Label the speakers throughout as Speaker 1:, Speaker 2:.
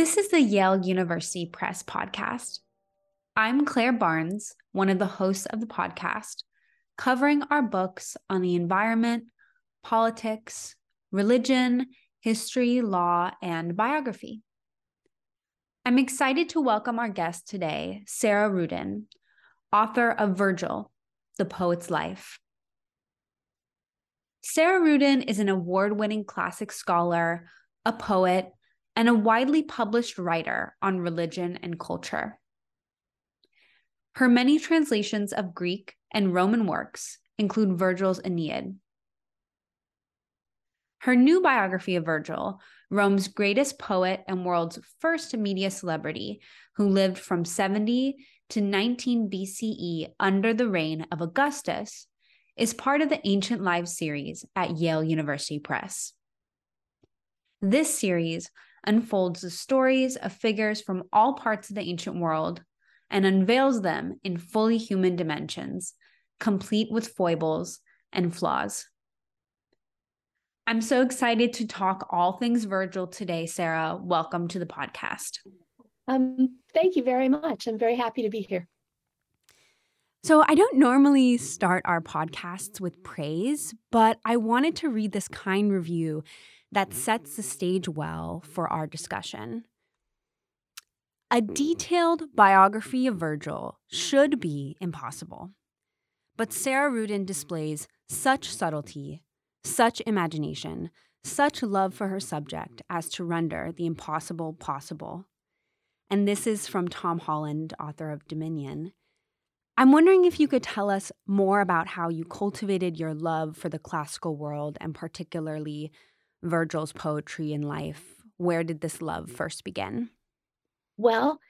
Speaker 1: This is the Yale University Press podcast. I'm Claire Barnes, one of the hosts of the podcast, covering our books on the environment, politics, religion, history, law, and biography. I'm excited to welcome our guest today, Sarah Ruden, author of Vergil, The Poet's Life. Sarah Ruden is an award winning classic scholar, a poet, and a widely published writer on religion and culture. Her many translations of Greek and Roman works include Virgil's Aeneid. Her new biography of Virgil, Rome's greatest poet and world's first media celebrity, who lived from 70 to 19 BCE under the reign of Augustus, is part of the Ancient Lives series at Yale University Press. This series unfolds the stories of figures from all parts of the ancient world and unveils them in fully human dimensions, complete with foibles and flaws. I'm so excited to talk all things Virgil today, Sarah. Welcome to the podcast.
Speaker 2: Um, thank you very much. I'm very happy to be here.
Speaker 1: So, I don't normally start our podcasts with praise, but I wanted to read this kind review that mm-hmm. sets the stage well for our discussion. A mm-hmm. detailed biography of Virgil should be impossible. But Sarah Ruden displays such subtlety, such imagination, such love for her subject as to render the impossible possible. And this is from Tom Holland, author of Dominion. I'm wondering if you could tell us more about how you cultivated your love for the classical world and particularly Virgil's poetry and life? Where did this love first begin?
Speaker 2: Well,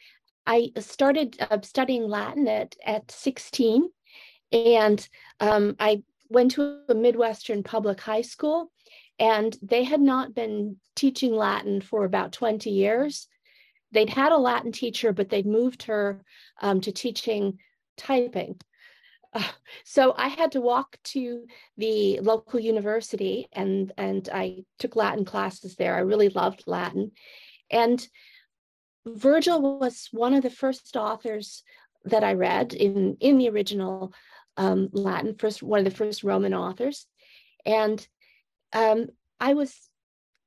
Speaker 2: I started uh, studying Latin at, at 16, and um, I went to a Midwestern public high school, and they had not been teaching Latin for about 20 years. They'd had a Latin teacher, but they'd moved her um, to teaching typing. So I had to walk to the local university and and I took Latin classes there. I really loved Latin. And Virgil was one of the first authors that I read in in the original um, Latin, first one of the first Roman authors, and um, I was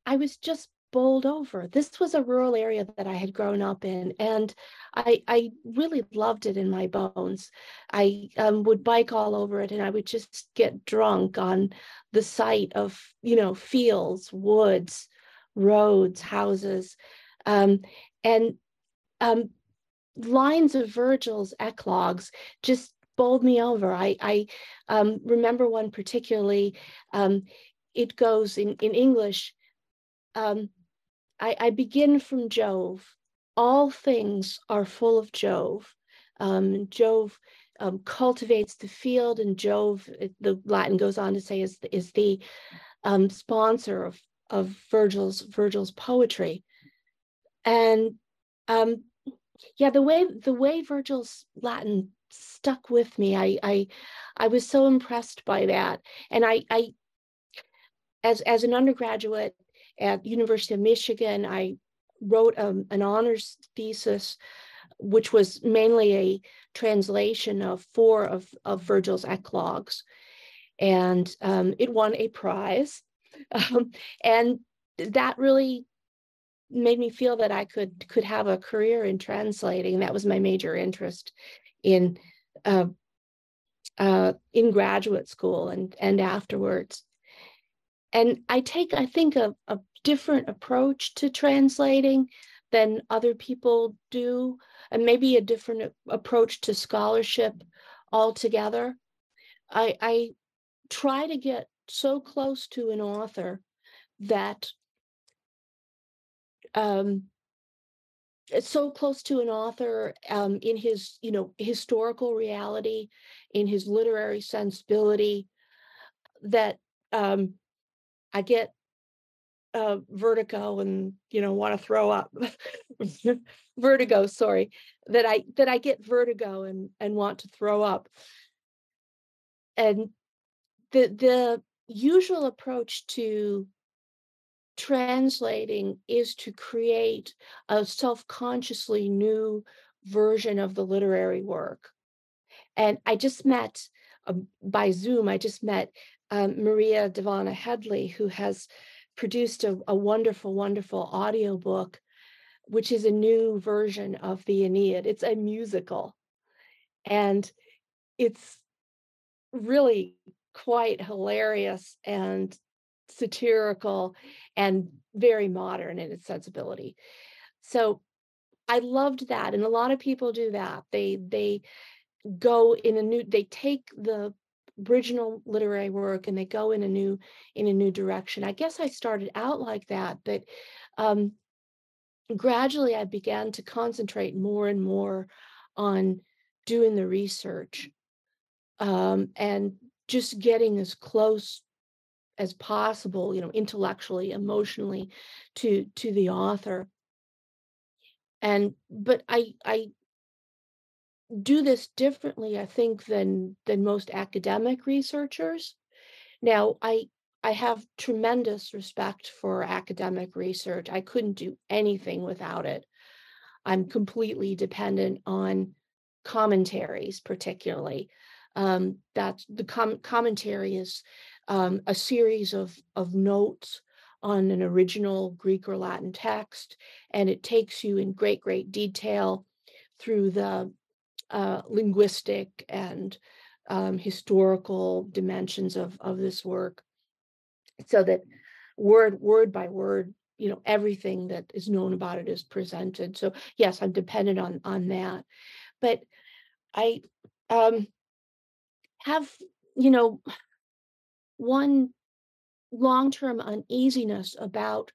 Speaker 2: I was just bowled over. This was a rural area that I had grown up in, and I, I really loved it in my bones. I um, would bike all over it, and I would just get drunk on the sight of, you know, fields, woods, roads, houses, um, and um, lines of Virgil's eclogues just bowled me over. I, I um, remember one particularly. Um, it goes in in English. Um, I, I begin from Jove. All things are full of Jove. Um, Jove um, cultivates the field, and Jove, the Latin goes on to say, is the, is the um, sponsor of of Virgil's Virgil's poetry. And um, yeah, the way the way Virgil's Latin stuck with me, I I I was so impressed by that, and I I as as an undergraduate at University of Michigan, I wrote um, an honors thesis, which was mainly a translation of four of, of Virgil's eclogues. And um, it won a prize. Um, and that really made me feel that I could could have a career in translating. That was my major interest in uh, uh, in graduate school and and afterwards and I take, I think, a, a different approach to translating than other people do, and maybe a different approach to scholarship altogether. I, I try to get so close to an author that um, so close to an author um, in his you know historical reality in his literary sensibility that um, I get uh, vertigo and you know want to throw up vertigo sorry that i that i get vertigo and and want to throw up and the the usual approach to translating is to create a self-consciously new version of the literary work. And I just met uh, by Zoom, I just met um, Maria Dahvana Headley, who has produced a, a wonderful, wonderful audiobook, which is a new version of the Aeneid. It's a musical. And it's really quite hilarious and satirical and very modern in its sensibility. So I loved that. And a lot of people do that. They they go in a new they take the original literary work and they go in a new in a new direction. I guess I started out like that, but um gradually I began to concentrate more and more on doing the research um, and just getting as close as possible, you know, intellectually, emotionally to to the author. And but I I do this differently, I think, than than most academic researchers. Now, I I have tremendous respect for academic research. I couldn't do anything without it. I'm completely dependent on commentaries, particularly. Um, that the com- commentary is um, a series of, of notes on an original Greek or Latin text, and it takes you in great, great detail through the uh, linguistic and um, historical dimensions of, of this work. So that word word by word you know everything that is known about it is presented. So yes i'm dependent on on that. But i um have you know one long-term uneasiness about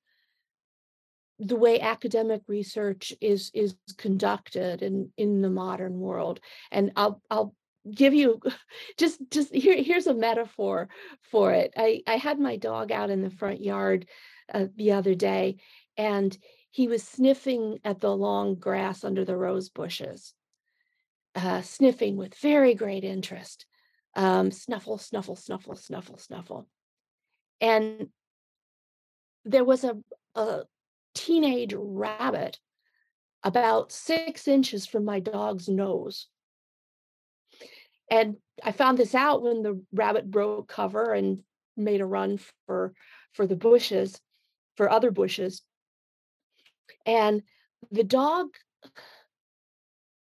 Speaker 2: the way academic research is is conducted in in the modern world. And i'll i'll give you just just here here's a metaphor for it. I i had my dog out in the front yard uh, the other day and he was sniffing at the long grass under the rose bushes uh, sniffing with very great interest um, snuffle snuffle snuffle snuffle snuffle. And there was a, a teenage rabbit about six inches from my dog's nose and I found this out when the rabbit broke cover and made a run for for the bushes, for other bushes. And the dog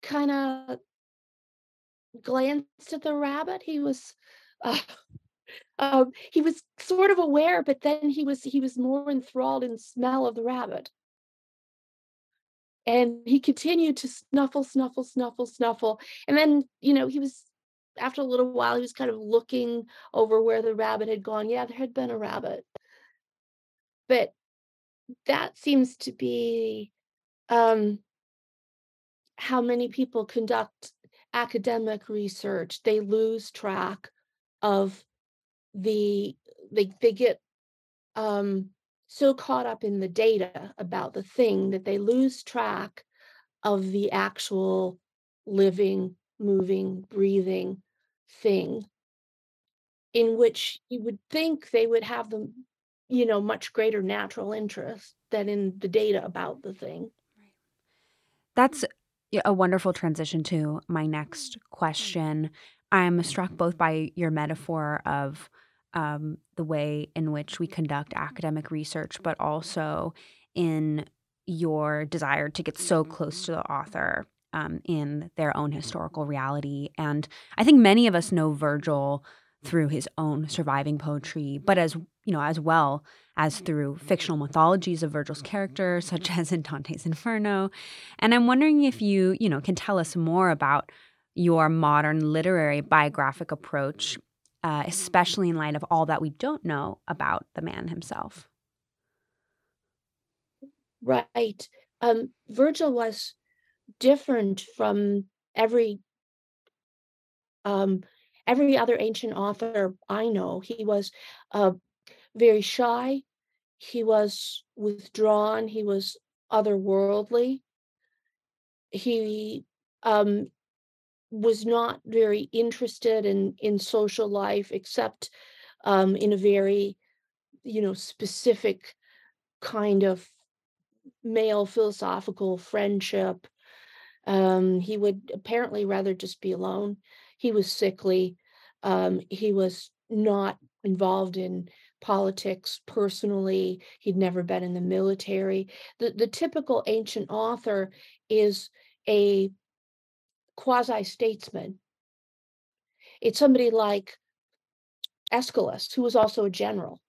Speaker 2: kind of glanced at the rabbit. He was uh, um, he was sort of aware, but then he was he was more enthralled in smell of the rabbit. And he continued to snuffle, snuffle, snuffle, snuffle. And then, you know, he was after a little while, he was kind of looking over where the rabbit had gone. Yeah, there had been a rabbit. But that seems to be um, how many people conduct academic research. They lose track of the, they, they get um, so caught up in the data about the thing that they lose track of the actual living moving, breathing thing in which you would think they would have the, you know, much greater natural interest than in the data about the thing.
Speaker 1: That's a wonderful transition to my next question. I'm struck both by your metaphor of um, the way in which we conduct academic research, but also in your desire to get so close to the author um, in their own historical reality. And I think many of us know Virgil through his own surviving poetry, but as you know, as well as through fictional mythologies of Virgil's character, such as in Dante's Inferno. And I'm wondering if you, you know, can tell us more about your modern literary biographic approach, uh, especially in light of all that we don't know about the man himself.
Speaker 2: Right. Um, Virgil was different from every um, every other ancient author I know. He was uh, very shy. He was withdrawn. He was otherworldly. He um, was not very interested in in social life, except um, in a very, you know, specific kind of male philosophical friendship. Um, he would apparently rather just be alone. He was sickly. Um, he was not involved in politics personally. He'd never been in the military. The, the typical ancient author is a quasi statesman. It's somebody like Aeschylus, who was also a general.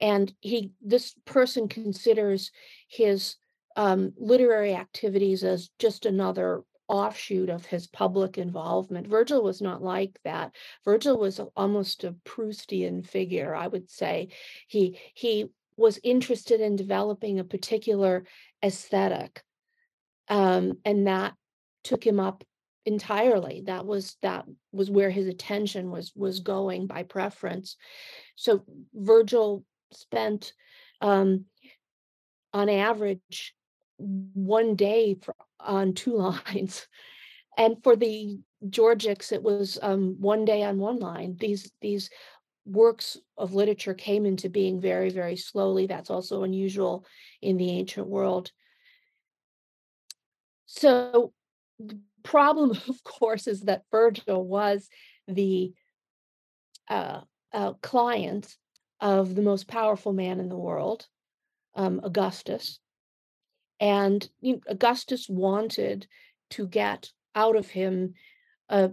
Speaker 2: And he, this person considers his um, literary activities as just another offshoot of his public involvement. Virgil was not like that. Virgil was almost a Proustian figure, I would say. He he was interested in developing a particular aesthetic, um, and that took him up entirely. That was that was where his attention was was going by preference. So Virgil spent, um, on average, one day for, on two lines. And for the Georgics, it was um, one day on one line. These these works of literature came into being very, very slowly. That's also unusual in the ancient world. So the problem, of course, is that Virgil was the uh, uh, client of the most powerful man in the world, um, Augustus. And you know, Augustus wanted to get out of him a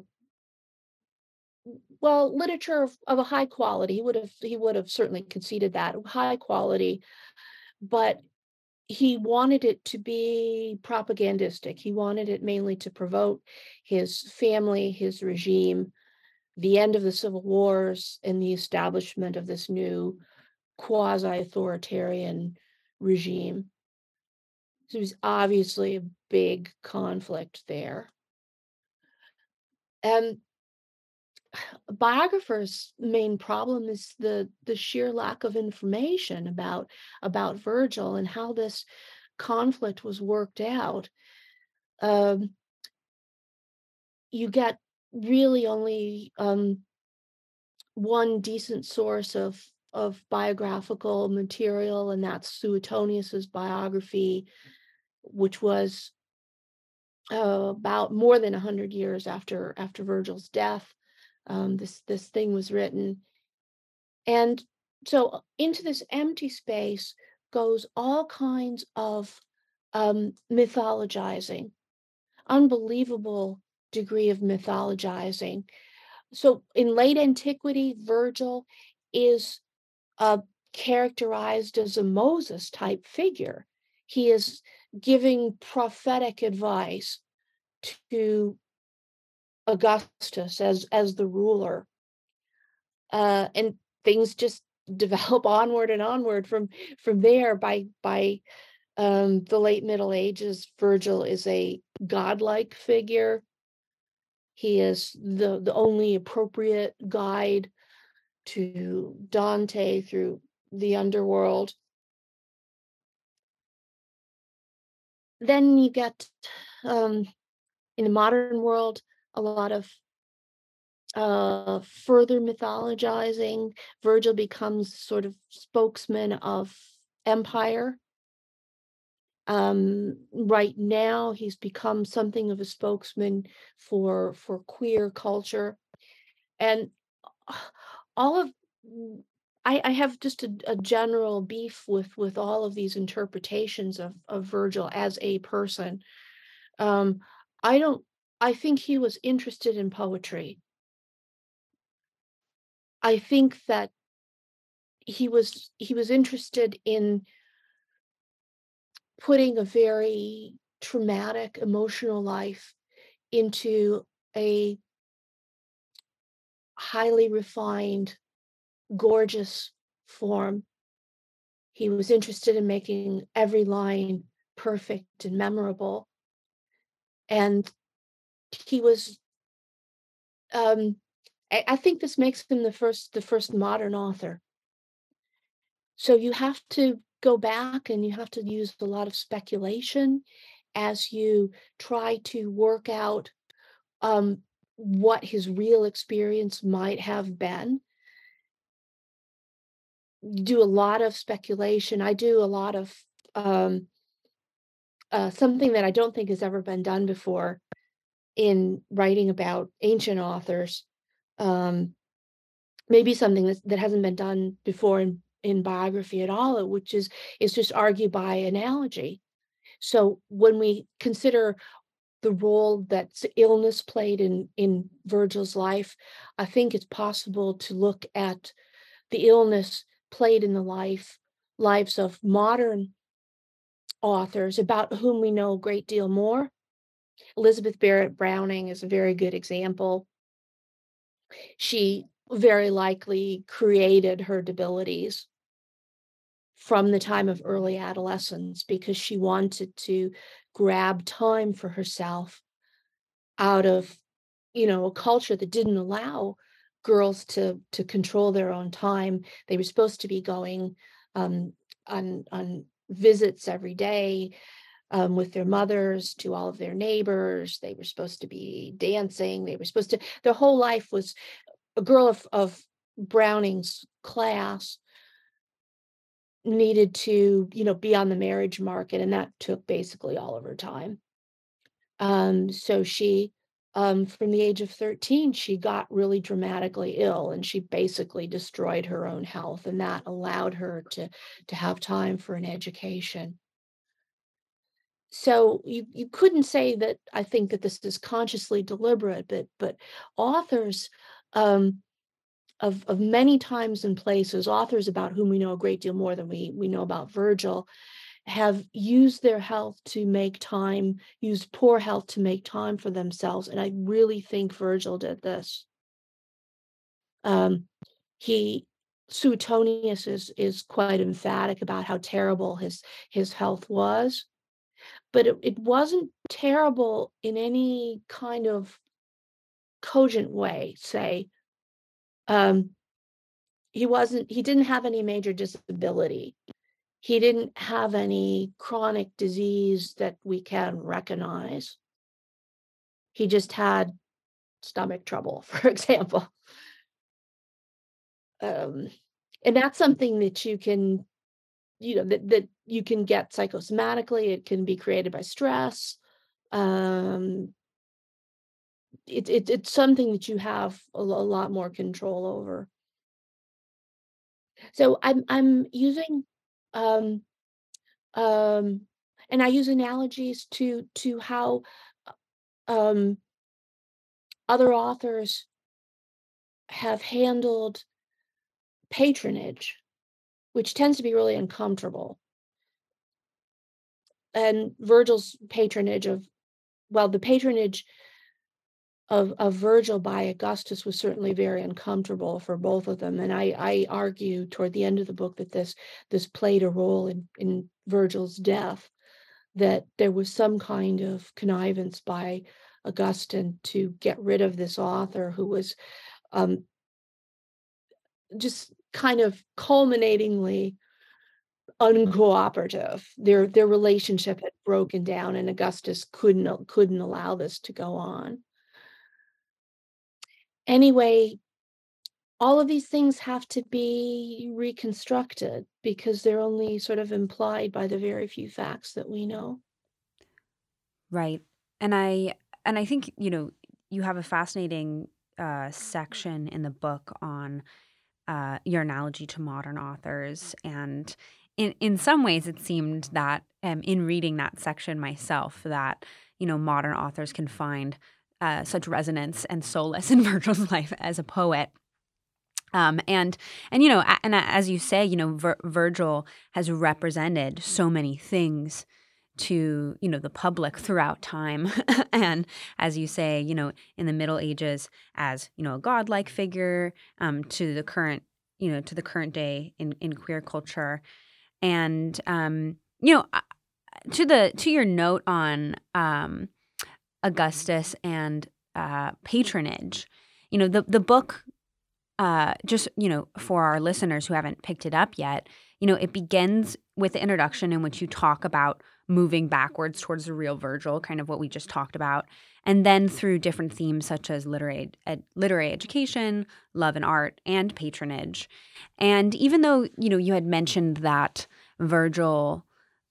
Speaker 2: well literature of, of a high quality. He would have he would have certainly conceded that high quality, but he wanted it to be propagandistic. He wanted it mainly to promote his family, his regime, the end of the civil wars, and the establishment of this new quasi authoritarian regime. So there's obviously a big conflict there. And biographers' main problem is the the sheer lack of information about about Virgil and how this conflict was worked out. Um, you get really only um, one decent source of of biographical material, and that's Suetonius's biography, which was uh, about more than hundred years after after Virgil's death. Um, this this thing was written, and so into this empty space goes all kinds of um, mythologizing, unbelievable degree of mythologizing. So in late antiquity, Virgil is uh, characterized as a Moses type figure. He is giving prophetic advice to Augustus as as the ruler, uh, and things just develop onward and onward from from there. By by um, the late Middle Ages, Virgil is a godlike figure. He is the the only appropriate guide to Dante through the underworld. Then you get um, in the modern world a lot of uh, further mythologizing. Virgil becomes sort of spokesman of empire. Um, right now, he's become something of a spokesman for for queer culture, and all of I, I have just a, a, general beef with with all of these interpretations of of Virgil as a person. Um, I don't. I think he was interested in poetry. I think that he was he was interested in putting a very traumatic emotional life into a highly refined, gorgeous form. He was interested in making every line perfect and memorable. And he was um, I, I think this makes him the first the first modern author. So you have to go back and you have to use a lot of speculation as you try to work out um, what his real experience might have been. do a lot of speculation. I do a lot of um, uh, something that I don't think has ever been done before in writing about ancient authors. Um, maybe something that, that hasn't been done before in, in biography at all, which is is just argue by analogy. So when we consider the role that illness played in in Virgil's life, I think it's possible to look at the illness played in the life lives of modern authors about whom we know a great deal more. Elizabeth Barrett Browning is a very good example. She very likely created her debilities from the time of early adolescence because she wanted to grab time for herself out of you know a culture that didn't allow girls to to control their own time they were supposed to be going um, on on visits every day um, with their mothers to all of their neighbors. They were supposed to be dancing. They were supposed to their whole life was a girl of, of browning's class needed to you know be on the marriage market and that took basically all of her time. Um so she um from the age of 13 she got really dramatically ill and she basically destroyed her own health and that allowed her to to have time for an education so you you couldn't say that i think that this is consciously deliberate but but authors um of, of many times and places, authors about whom we know a great deal more than we, we know about Virgil, have used their health to make time, used poor health to make time for themselves. And I really think Virgil did this. Um, he Suetonius is is quite emphatic about how terrible his his health was, but it, it wasn't terrible in any kind of cogent way. Say, um, he wasn't he didn't have any major disability he didn't have any chronic disease that we can recognize he just had stomach trouble for example um, and that's something that you can you know that, that you can get psychosomatically it can be created by stress um, it, it, it's something that you have a, a lot more control over. So I'm I'm using um, um, and I use analogies to to how um, other authors have handled patronage, which tends to be really uncomfortable. And Virgil's patronage of well, the patronage of, of Virgil by Augustus was certainly very uncomfortable for both of them. And I, I argue toward the end of the book that this this played a role in, in Virgil's death, that there was some kind of connivance by Augustine to get rid of this author who was um, just kind of culminatingly uncooperative. Their their relationship had broken down, and Augustus couldn't couldn't allow this to go on anyway, all of these things have to be reconstructed because they're only sort of implied by the very few facts that we know.
Speaker 1: Right. And I and I think, you know, you have a fascinating uh, section in the book on uh, your analogy to modern authors. And in, in some ways, it seemed that um, in reading that section myself, that, you know, modern authors can find uh, such resonance and solace in Virgil's life as a poet. Um, and and you know, and as you say, you know, Vir- Virgil has represented so many things to you know the public throughout time and as you say you know in the middle ages as you know a godlike figure um, to the current you know to the current day in in queer culture and um, you know to the to your note on um, Augustus and uh, patronage. You know, the the book, uh, just you know, for our listeners who haven't picked it up yet, you know, it begins with the introduction in which you talk about moving backwards towards the real Virgil, kind of what we just talked about, and then through different themes such as literary ed- literary education, love and art, and patronage. And even though you know you had mentioned that Virgil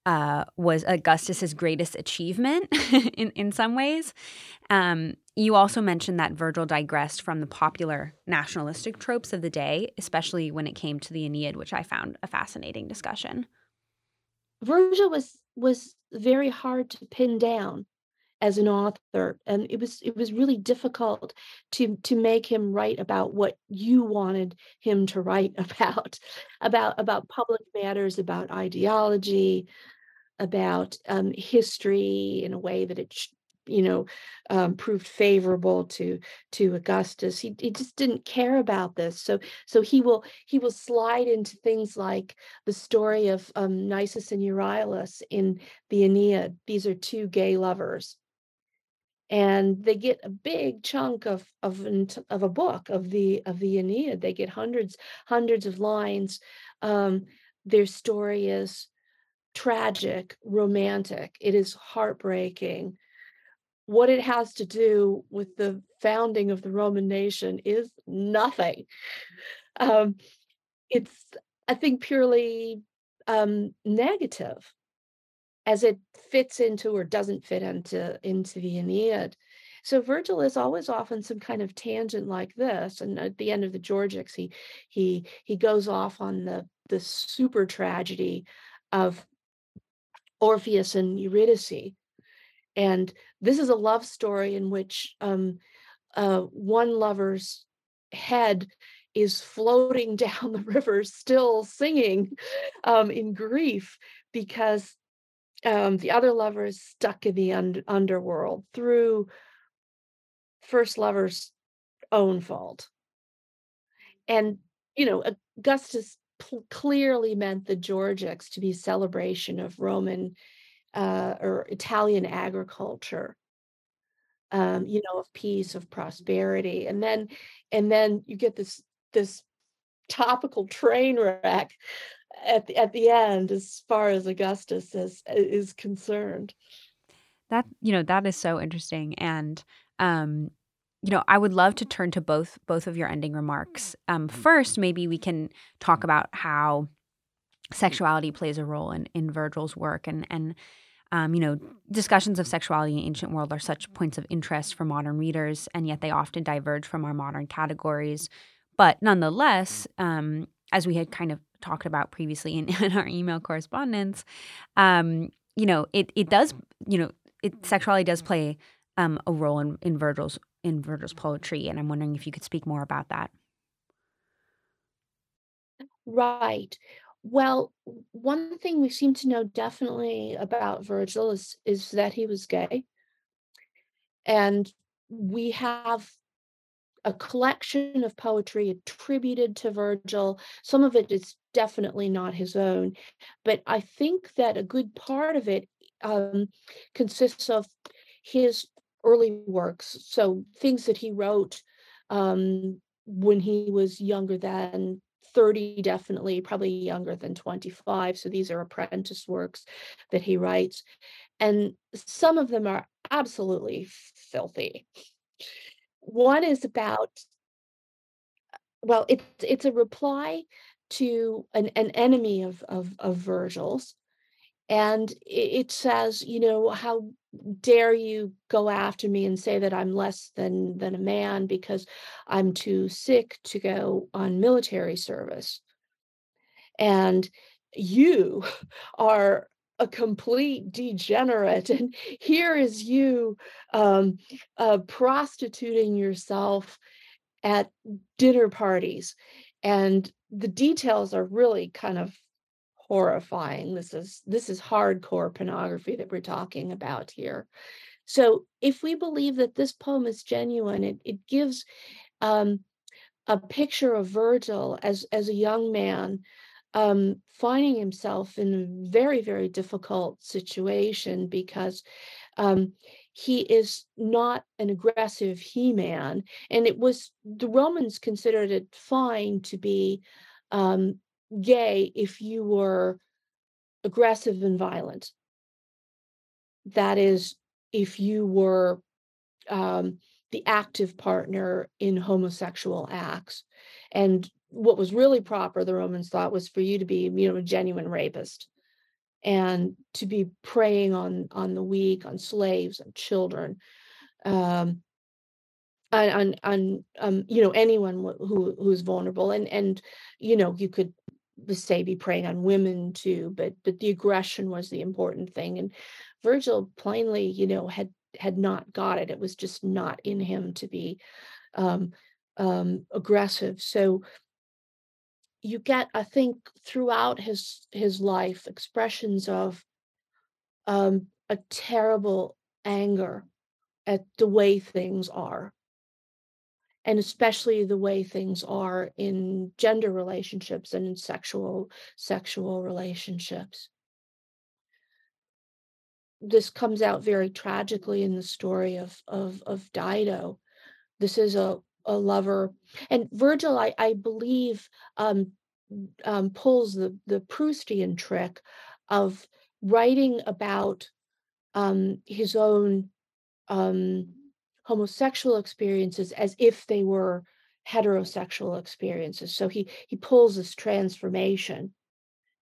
Speaker 1: uh, was Augustus's greatest achievement in in some ways, um, you also mentioned that Virgil digressed from the popular nationalistic tropes of the day, especially when it came to the Aeneid, which I found a fascinating discussion.
Speaker 2: Virgil was was very hard to pin down as an author and it was it was really difficult to to make him write about what you wanted him to write about about about public matters about ideology about um, history in a way that it you know, um, proved favorable to to Augustus. He he just didn't care about this. So so he will he will slide into things like the story of um, Nisus and Euryalus in the Aeneid. These are two gay lovers, and they get a big chunk of of of a book of the of the Aeneid. They get hundreds hundreds of lines. Um, their story is tragic, romantic. It is heartbreaking what it has to do with the founding of the Roman nation is nothing. Um, it's, I think, purely um, negative as it fits into or doesn't fit into into the Aeneid. So Virgil is always off on some kind of tangent like this, and at the end of the Georgics, he he he goes off on the the super tragedy of Orpheus and Eurydice, and this is a love story in which um, uh, one lover's head is floating down the river, still singing um, in grief because um, the other lover is stuck in the un- underworld through first lover's own fault. And, you know, Augustus clearly meant the Georgics to be a celebration of Roman uh, or Italian agriculture, um, you know, of peace, of prosperity, and then and then you get this this topical train wreck at the at the end, as far as Augustus is is concerned.
Speaker 1: That you know that is so interesting, and um, you know I would love to turn to both both of your ending remarks. Um, first, maybe we can talk about how sexuality plays a role in in Virgil's work and and um, you know, discussions of sexuality in ancient world are such points of interest for modern readers, and yet they often diverge from our modern categories. But nonetheless, um, as we had kind of talked about previously in, in our email correspondence, um, you know, it it does, you know, it sexuality does play um, a role in, in Virgil's in Virgil's poetry, and I'm wondering if you could speak more about that.
Speaker 2: Right. Well, one thing we seem to know definitely about Virgil is is that he was gay. And we have a collection of poetry attributed to Virgil. Some of it is definitely not his own, but I think that a good part of it um, consists of his early works. So things that he wrote um, when he was younger than 30 definitely probably younger than 25 so these are apprentice works that he writes and some of them are absolutely filthy one is about well it's it's a reply to an, an enemy of, of of virgil's and it says you know how dare you go after me and say that i'm less than than a man because i'm too sick to go on military service. And you are a complete degenerate and here is you um, uh, prostituting yourself at dinner parties and the details are really kind of horrifying. This is this is hardcore pornography that we're talking about here. So if we believe that this poem is genuine, it, it gives um, a picture of Virgil as as a young man um, finding himself in a very very difficult situation because um, he is not an aggressive he-man, and it was the Romans considered it fine to be um, gay if you were aggressive and violent. that is, if you were um, the active partner in homosexual acts. And what was really proper, the Romans thought, was for you to be, you know, a genuine rapist and to be preying on on the weak, on slaves, on children, um, on on, on um, you know anyone who who's vulnerable, and and you know you could say be preying on women too, but but the aggression was the important thing, and Virgil plainly, you know, had had not got it. It was just not in him to be um, um, aggressive. So you get, I think, throughout his his life, expressions of um, a terrible anger at the way things are, and especially the way things are in gender relationships and in sexual sexual relationships. This comes out very tragically in the story of of of Dido. This is a a lover. And Virgil, I, I believe, um, um, pulls the, the Proustian trick of writing about um, his own um, homosexual experiences as if they were heterosexual experiences. So he he pulls this transformation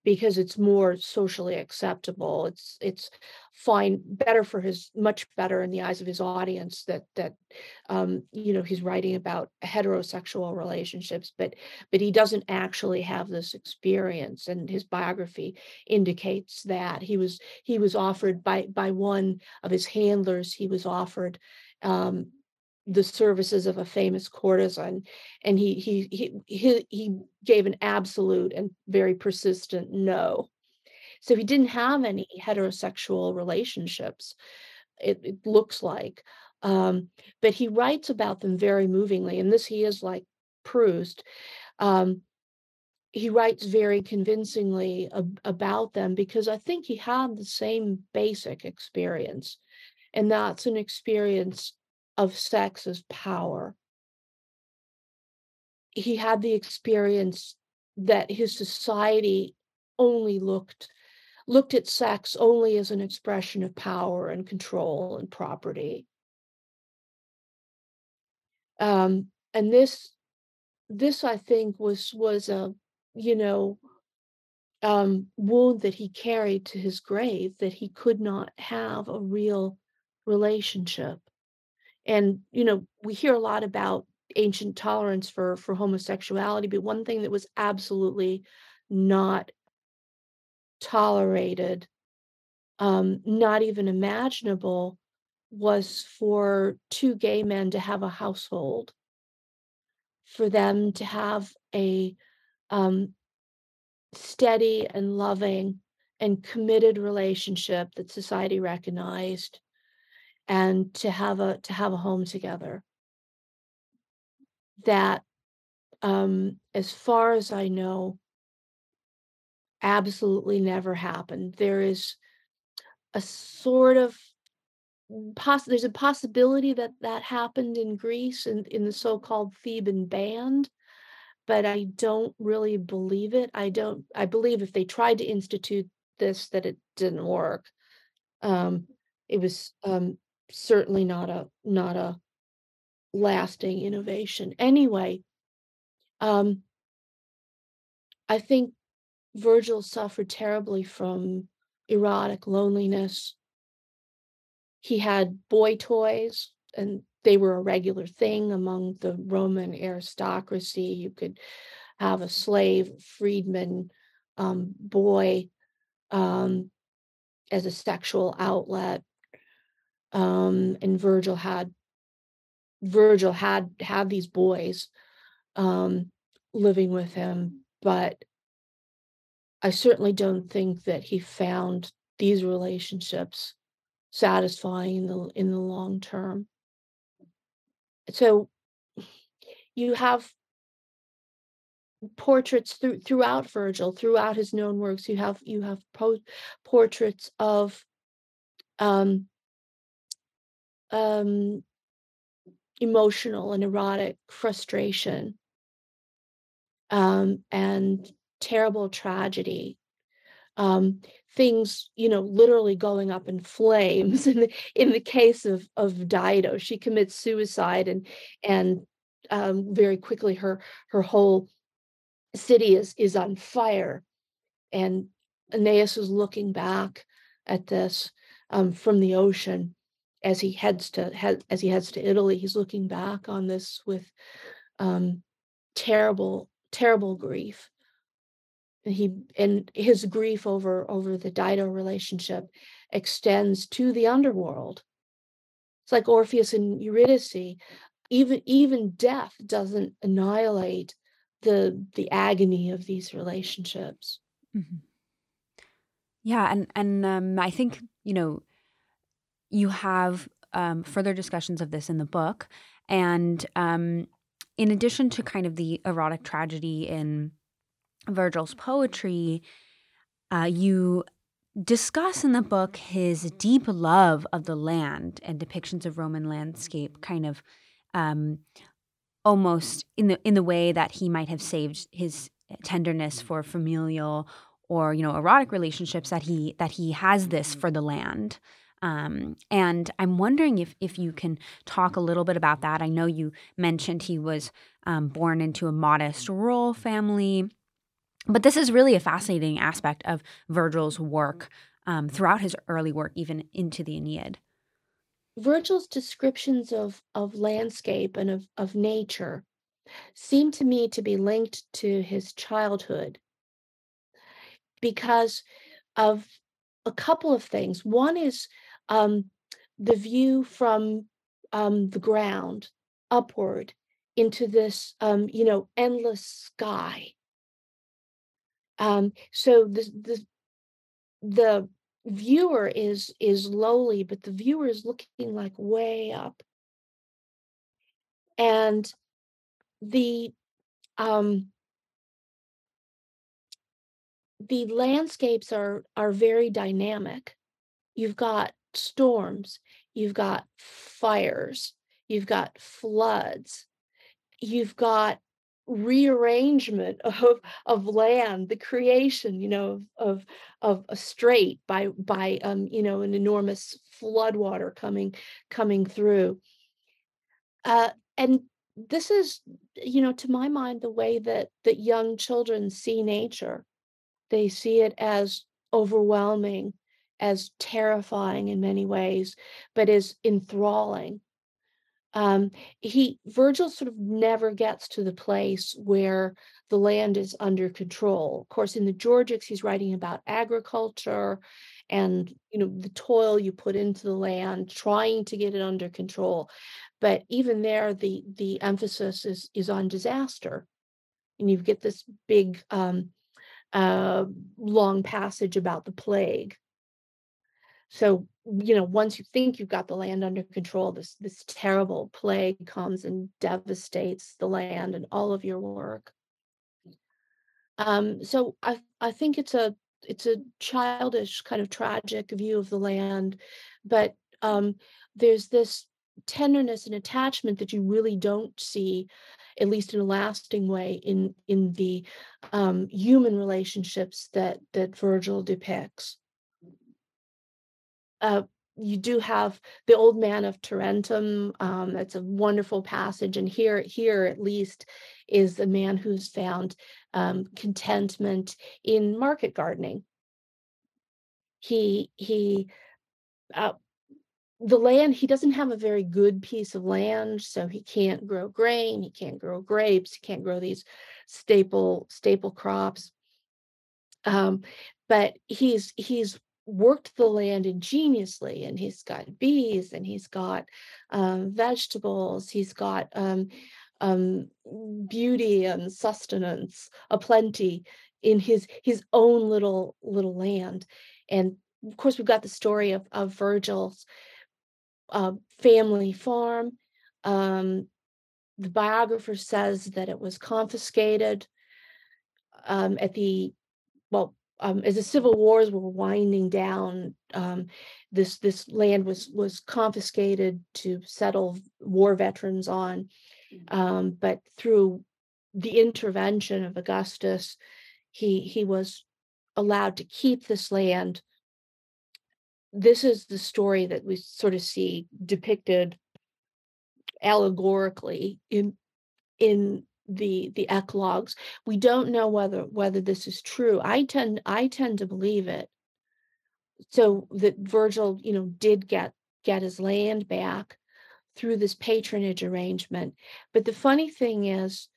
Speaker 2: because it's more socially acceptable. It's it's fine, better for his much better in the eyes of his audience that that um, you know he's writing about heterosexual relationships, but but he doesn't actually have this experience, and his biography indicates that he was he was offered by by one of his handlers. He was offered um, the services of a famous courtesan and he he he he, he gave an absolute and very persistent no. So he didn't have any heterosexual relationships it, it looks like um, but he writes about them very movingly and this he is like proust um, he writes very convincingly ab- about them because i think he had the same basic experience and that's an experience of sex as power. He had the experience that his society only looked looked at sex only as an expression of power and control and property. Um, and this this I think was was a you know um, wound that he carried to his grave that he could not have a real relationship and you know we hear a lot about ancient tolerance for for homosexuality but one thing that was absolutely not tolerated um not even imaginable was for two gay men to have a household. For them to have a um steady and loving and committed relationship that society recognized and to have a to have a home together. That um as far as i know absolutely never happened. There is a sort of poss- there's a possibility that that happened in greece and in, in the so-called theban band but i don't really believe it. I don't i believe if they tried to institute this that it didn't work. Um it was um certainly not a not a lasting innovation. Anyway um i think virgil suffered terribly from erotic loneliness. He had boy toys and they were a regular thing among the roman aristocracy. You could have a slave freedman um, boy um, as a sexual outlet um, and Virgil had Virgil had had these boys um, living with him, but I certainly don't think that he found these relationships satisfying in the in the long term. So you have portraits through, throughout Virgil, throughout his known works. You have you have po- portraits of um, um, emotional and erotic frustration um, and terrible tragedy um, things, you know, literally going up in flames. In the, in the case of of Dido, she commits suicide, and and um, very quickly her her whole city is is on fire. And Aeneas is looking back at this um, from the ocean as he heads to as he heads to Italy. He's looking back on this with um, terrible, terrible grief and he and his grief over over the Dido relationship extends to the underworld. It's like Orpheus and Eurydice. Even even death doesn't annihilate the the agony of these relationships. Mm-hmm.
Speaker 1: Yeah, and and um, I think you know you have um, further discussions of this in the book, and um, in addition to kind of the erotic tragedy in Vergil's poetry, uh, you discuss in the book his deep love of the land and depictions of Roman landscape, kind of um, almost in the in the way that he might have saved his tenderness for familial or you know erotic relationships that he that he has this for the land. Um, and I'm wondering if if you can talk a little bit about that. I know you mentioned he was um, born into a modest rural family but this is really a fascinating aspect of Vergil's work um, throughout his early work, even into the Aeneid.
Speaker 2: Vergil's descriptions of, of landscape and of, of nature seem to me to be linked to his childhood because of a couple of things. One is um, the view from um, the ground upward into this, um, you know, endless sky um, so the, the the viewer is is lowly, but the viewer is looking like way up. And the um, the landscapes are are very dynamic. You've got storms, you've got fires, you've got floods, you've got rearrangement of of land the creation you know of of a strait by by um you know an enormous floodwater coming coming through. Uh and this is you know to my mind the way that that young children see nature. They see it as overwhelming as terrifying in many ways but as enthralling um, he Vergil sort of never gets to the place where the land is under control. Of course, in the Georgics, he's writing about agriculture and you know the toil you put into the land, trying to get it under control. But even there, the the emphasis is is on disaster, and you get this big um, uh, long passage about the plague. So you know once you think you've got the land under control this this terrible plague comes and devastates the land and all of your work. Um, so i i think it's a it's a childish kind of tragic view of the land but um, there's this tenderness and attachment that you really don't see at least in a lasting way in in the um, human relationships that that vergil depicts uh, you do have the old man of Tarentum. Um, that's a wonderful passage, and here, here at least, is a man who's found um, contentment in market gardening. He he, uh, the land he doesn't have a very good piece of land, so he can't grow grain, he can't grow grapes, he can't grow these staple staple crops. Um, but he's he's worked the land ingeniously and he's got bees and he's got um, vegetables he's got um, um, beauty and sustenance aplenty in his his own little little land. And of course we've got the story of, of vergil's uh, family farm. Um, the biographer says that it was confiscated um, at the well um, as the civil wars were winding down, um, this this land was was confiscated to settle war veterans on. Mm. Um, but through the intervention of Augustus, he he was allowed to keep this land. This is the story that we sort of see depicted allegorically in in the the eclogues. We don't know whether whether this is true. I tend I tend to believe it. So that Vergil, you know, did get get his land back through this patronage arrangement. But the funny thing is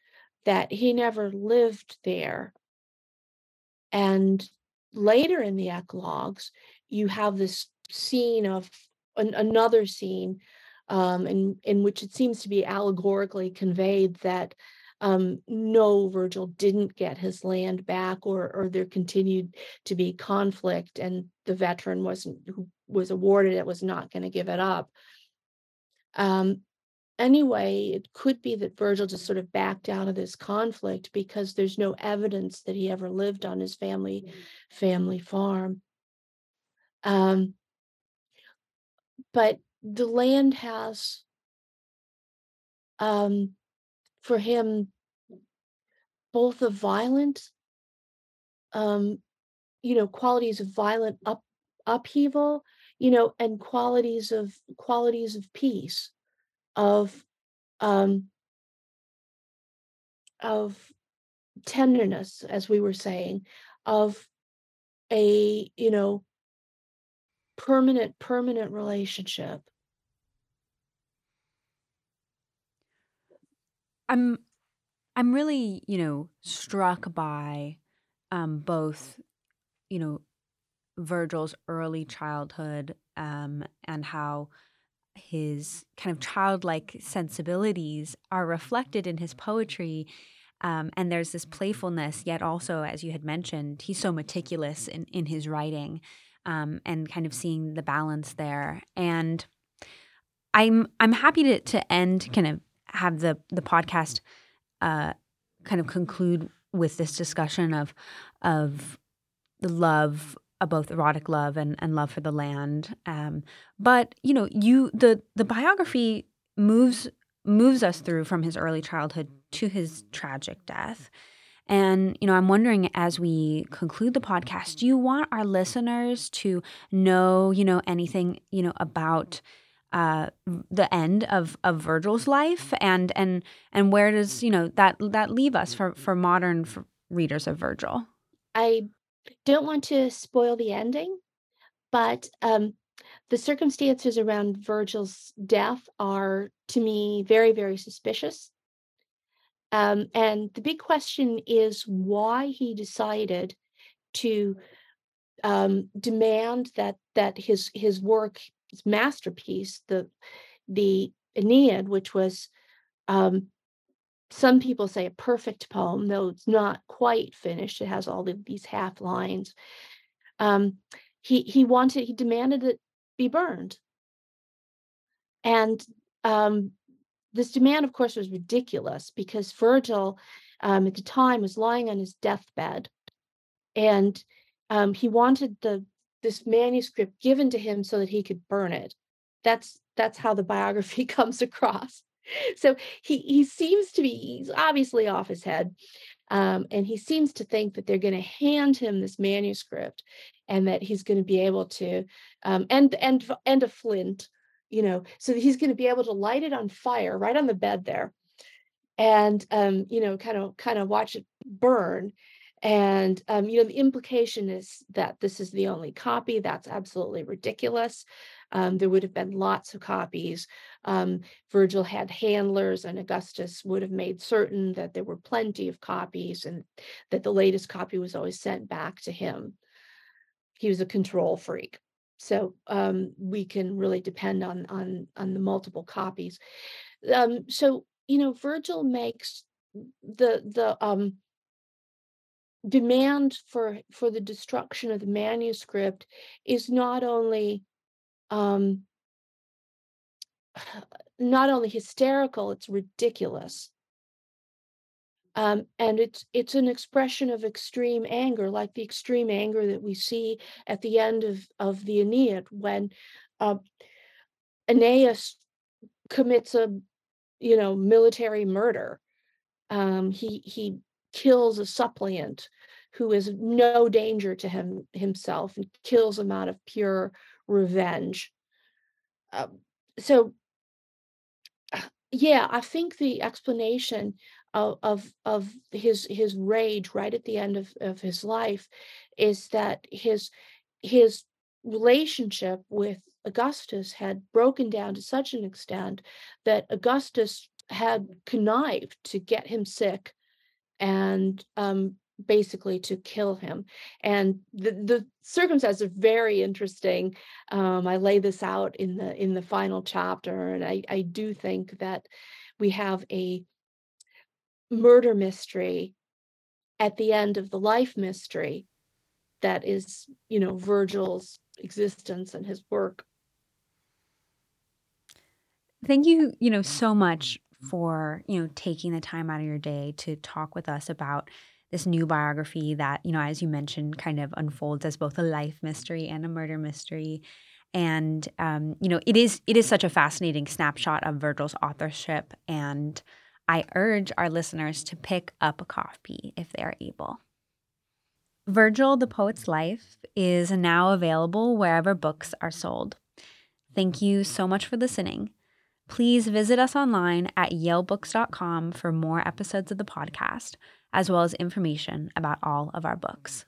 Speaker 2: that he never lived there. And later in the eclogues, you have this scene of an, another scene um, in, in which it seems to be allegorically conveyed that um, no, Vergil didn't get his land back, or or there continued to be conflict, and the veteran wasn't who was awarded it was not going to give it up. Um, anyway, it could be that Vergil just sort of backed out of this conflict because there's no evidence that he ever lived on his family family farm. Um, but the land has um, for him both the violent um, you know qualities of violent up upheaval you know and qualities of qualities of peace of um of tenderness as we were saying of a you know permanent permanent relationship
Speaker 1: i'm i'm really you know struck by um both you know vergil's early childhood um and how his kind of childlike sensibilities are reflected in his poetry um, and there's this playfulness yet also as you had mentioned he's so meticulous in, in his writing um, and kind of seeing the balance there. And I'm I'm happy to to end kind of have the the podcast uh, kind of conclude with this discussion of of the love of both erotic love and, and love for the land. Um, but you know, you the the biography moves moves us through from his early childhood to his tragic death. And, you know, I'm wondering as we conclude the podcast, do you want our listeners to know, you know, anything, you know, about uh, the end of, of Vergil's life and and and where does, you know, that that leave us for, for modern for readers of Vergil?
Speaker 2: I don't want to spoil the ending, but um, the circumstances around Vergil's death are, to me, very, very suspicious. Um, and the big question is why he decided to um, demand that that his his work, masterpiece, the the Aeneid, which was um, some people say a perfect poem, though it's not quite finished. It has all of these half lines. Um, he he wanted he demanded it be burned, and um, this demand, of course, was ridiculous because Vergil, um, at the time, was lying on his deathbed, and um, he wanted the this manuscript given to him so that he could burn it. That's that's how the biography comes across. So he he seems to be he's obviously off his head, um, and he seems to think that they're going to hand him this manuscript, and that he's going to be able to um, and and and a flint you know, so he's going to be able to light it on fire right on the bed there and um, you know, kind of kind of watch it burn. And um, you know, the implication is that this is the only copy. That's absolutely ridiculous. Um, there would have been lots of copies. Um, Vergil had handlers, and Augustus would have made certain that there were plenty of copies and that the latest copy was always sent back to him. He was a control freak so um, we can really depend on on on the multiple copies. Um, so you know, Vergil makes the the um, demand for for the destruction of the manuscript is not only um, not only hysterical; it's ridiculous. Um, and it's it's an expression of extreme anger, like the extreme anger that we see at the end of of the Aeneid when uh, Aeneas commits a you know military murder. Um, he he kills a suppliant who is no danger to him himself and kills him out of pure revenge. Uh, so, yeah, I think the explanation of, of of his his rage right at the end of, of his life is that his his relationship with Augustus had broken down to such an extent that Augustus had connived to get him sick and um, basically to kill him. And the, the circumstances are very interesting. Um, I lay this out in the in the final chapter, and I, I do think that we have a murder mystery at the end of the life mystery that is, you know, Vergil's existence and his work.
Speaker 1: Thank you, you know, so much for, you know, taking the time out of your day to talk with us about this new biography that, you know, as you mentioned, kind of unfolds as both a life mystery and a murder mystery. And um, you know, it is it is such a fascinating snapshot of Vergil's authorship. And I urge our listeners to pick up a copy if they are able. Vergil, the Poet's Life is now available wherever books are sold. Thank you so much for listening. Please visit us online at yalebooks.com for more episodes of the podcast, as well as information about all of our books.